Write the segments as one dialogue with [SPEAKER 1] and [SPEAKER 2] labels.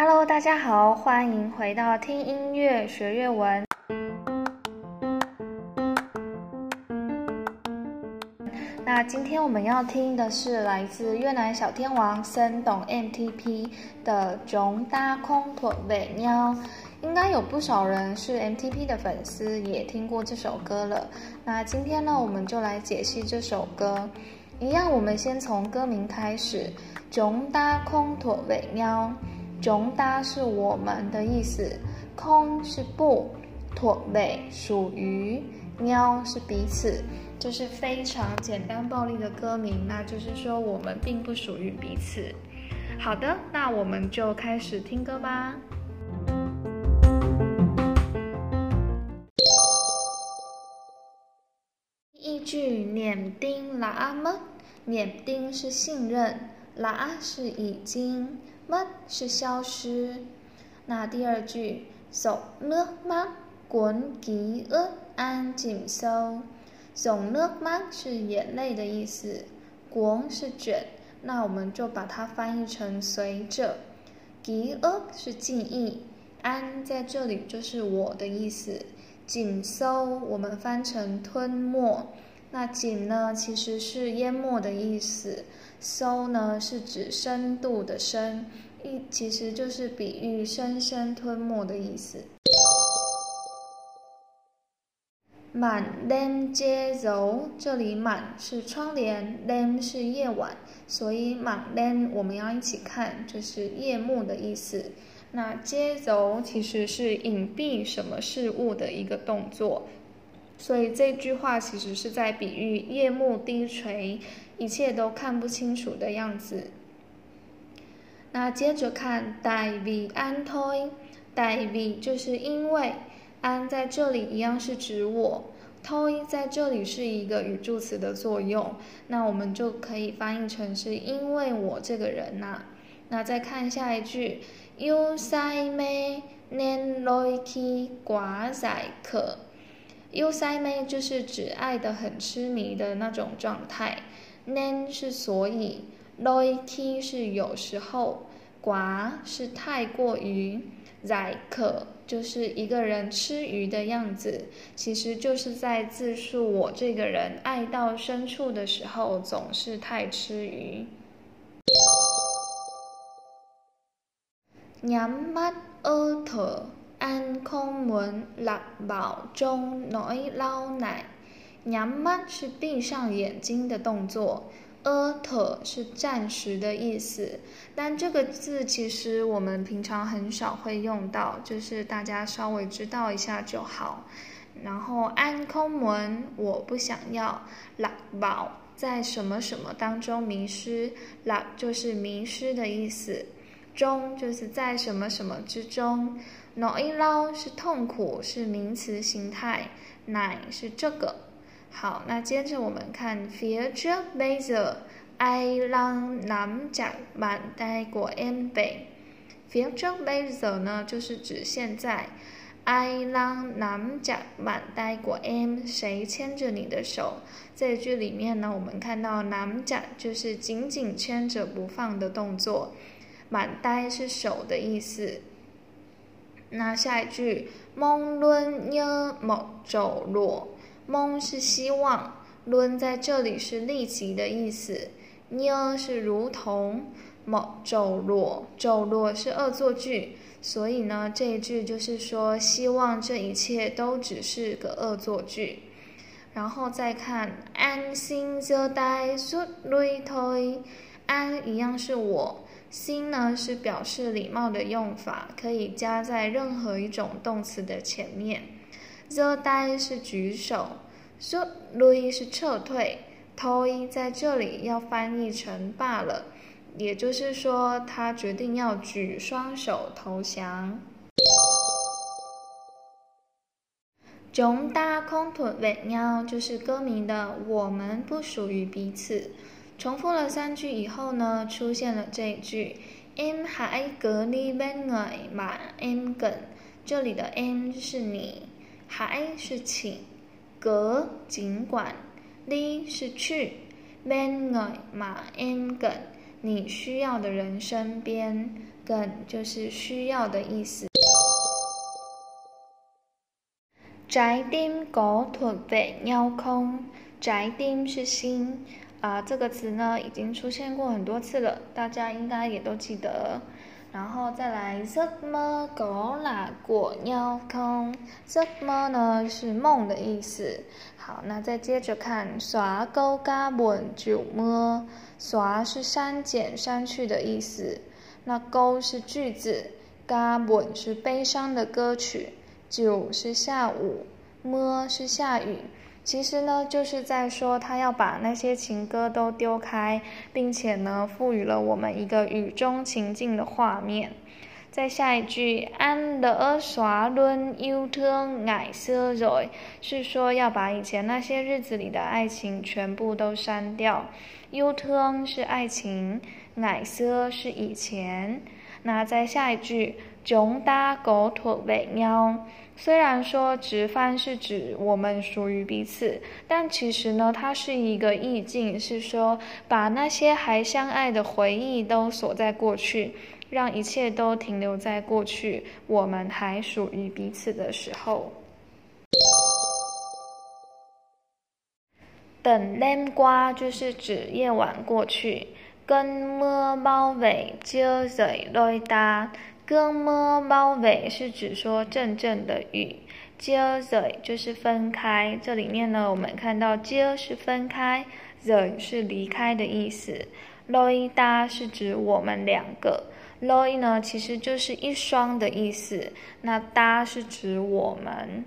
[SPEAKER 1] Hello，大家好，欢迎回到听音乐学粤文。那今天我们要听的是来自越南小天王森董 MTP 的《中大空托尾喵》，应该有不少人是 MTP 的粉丝，也听过这首歌了。那今天呢，我们就来解析这首歌。一样，我们先从歌名开始，《中大空托尾喵》。中搭是我们的意思，空是不，妥尾属于，喵是彼此，这是非常简单暴力的歌名，那就是说我们并不属于彼此。好的，那我们就开始听歌吧。第一句念丁啦阿么，念丁是信任，啦是已经。么是消失，那第二句送 nước mắt cuốn ký ức an chìm sâu，送 nước mắt 是眼泪的意思，cuốn 是卷，那我们就把它翻译成随着，ký ức 是记忆，an 在这里就是我的意思，紧收我们翻成吞没，那紧呢其实是淹没的意思。搜呢是指深度的深，一其实就是比喻深深吞没的意思。满 lem 接柔，这里满是窗帘帘是夜晚，所以满帘我们要一起看，就是夜幕的意思。那接柔其实是隐蔽什么事物的一个动作。所以这句话其实是在比喻夜幕低垂，一切都看不清楚的样子。那接着看代 v 安推，代 v 就是因为安在这里一样是指我，，toy 在这里是一个语助词的作用，那我们就可以翻译成是因为我这个人呐。那再看下一句，u 塞咩 nen loi ki 寡仔可。u 塞妹就是指爱的很痴迷的那种状态，nen 是所以，loi ki 是有时候，寡是太过于，zai 可就是一个人吃鱼的样子，其实就是在自述我这个人爱到深处的时候总是太吃鱼。nhắm mắt ơ thở An không muốn lạc vào trong nỗi lao này。nhắm mắt 是闭上眼睛的动作，ơ 是暂时的意思。但这个字其实我们平常很少会用到，就是大家稍微知道一下就好。然后安空门我不想要，lạc vào 在什么什么当中迷失拉就是迷失的意思，中就是在什么什么之中。nỗi lao 是痛苦，是名词形态，乃是这个。好，那接着我们看 phía trước bây giờ ai đang nắm chặt bàn tay của em vậy? phía trước bây giờ 呢，就是指现在。ai đang nắm chặt bàn tay của em？谁牵着你的手？这句里面呢，我们看到 nắm chặt 就是紧紧牵着不放的动作，bàn tay 是手的意思。那下一句，梦论呢某走落，梦是希望，论在这里是立即的意思，呢是如同，某走落，走落是恶作剧，所以呢这一句就是说希望这一切都只是个恶作剧。然后再看安心就待说累推，安一样是我。心呢是表示礼貌的用法，可以加在任何一种动词的前面。The 呆是举手，so lui 是撤退，toi 在这里要翻译成罢了，也就是说他决定要举双手投降。中大空土尾喵就是歌名的我们不属于彼此。重复了三句以后呢，出现了这一句：em hãy cứ đi bên ngoài mà em cần。这里的 em 是你，hãy 是请，cứ 尽管，đi 是去，bên ngoài mà em cần 你需要的人身边梗就是需要的意思。宅丁狗腿被尿空，宅丁是心啊，这个词呢已经出现过很多次了，大家应该也都记得。然后再来，这么狗拉，过尿空。这么呢，是梦的意思。好，那再接着看，耍勾嘎本就么耍是删减删去的意思。那勾是句子，嘎本是悲伤的歌曲。九是下午，么是下雨。其实呢，就是在说他要把那些情歌都丢开，并且呢，赋予了我们一个雨中情境的画面。再下一句，an lỡ xóa luôn yêu thương ngày xưa rồi，是说要把以前那些日子里的爱情全部都删掉。yêu t u n 是爱情，ngày xưa 是以前。那再下一句，chúng ta có thuộc về nhau。虽然说直翻是指我们属于彼此，但其实呢，它是一个意境，是说把那些还相爱的回忆都锁在过去，让一切都停留在过去，我们还属于彼此的时候。等 lem 瓜就是指夜晚过去，跟么猫尾接嘴来搭。跟么猫尾是指说阵阵的雨，接着就是分开。这里面呢，我们看到接是分开，人是离开的意思。来搭是指我们两个，来呢其实就是一双的意思。那搭是指我们。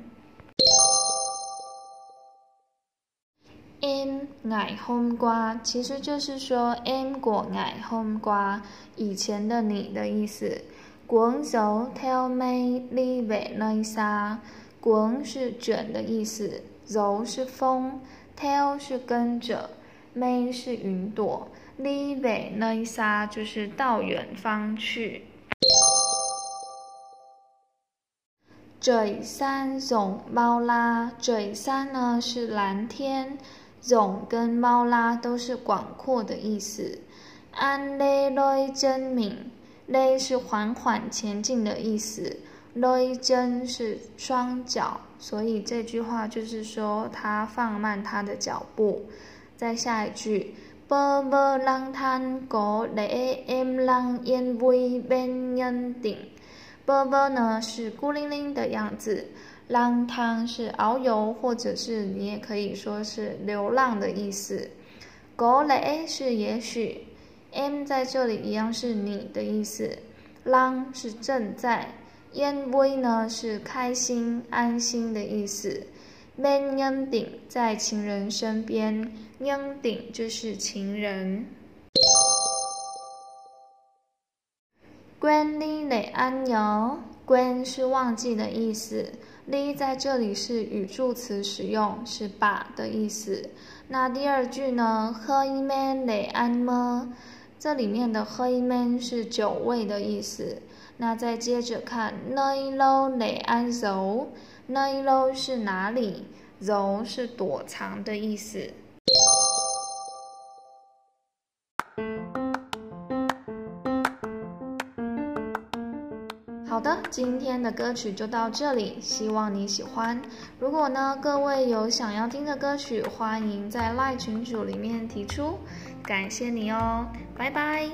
[SPEAKER 1] M 爱 home 瓜其实就是说 M 果爱红瓜以前的你的意思。滚走，tell me live 内沙。滚是卷的意思，走是风，tell 是跟着，me 是云朵，live 内沙就是到远方去。嘴山总猫啦，嘴山呢是蓝天，总跟猫拉都是广阔的意思。安内来真明。勒是缓缓前进的意思，勒真是双脚，所以这句话就是说他放慢他的脚步。再下一句，波波浪滩过勒 m 浪烟微边烟顶。波波呢是孤零零的样子，浪滩是遨游，或者是你也可以说是流浪的意思。过勒是也许。M 在这里一样是你的意思，long 是正在，en v 呢是开心安心的意思，man en 顶在情人身边，en 顶就是情人。关你嘞安哟，关是忘记的意思，li 在这里是语助词使用，是把的意思。那第二句呢？喝一杯，累安么？这里面的喝一杯是酒味的意思。那再接着看，nơi lâu để ăn giấu，nơi lâu 是哪里柔是躲藏的意思。好的，今天的歌曲就到这里，希望你喜欢。如果呢，各位有想要听的歌曲，欢迎在赖群组里面提出。感谢你哦，拜拜。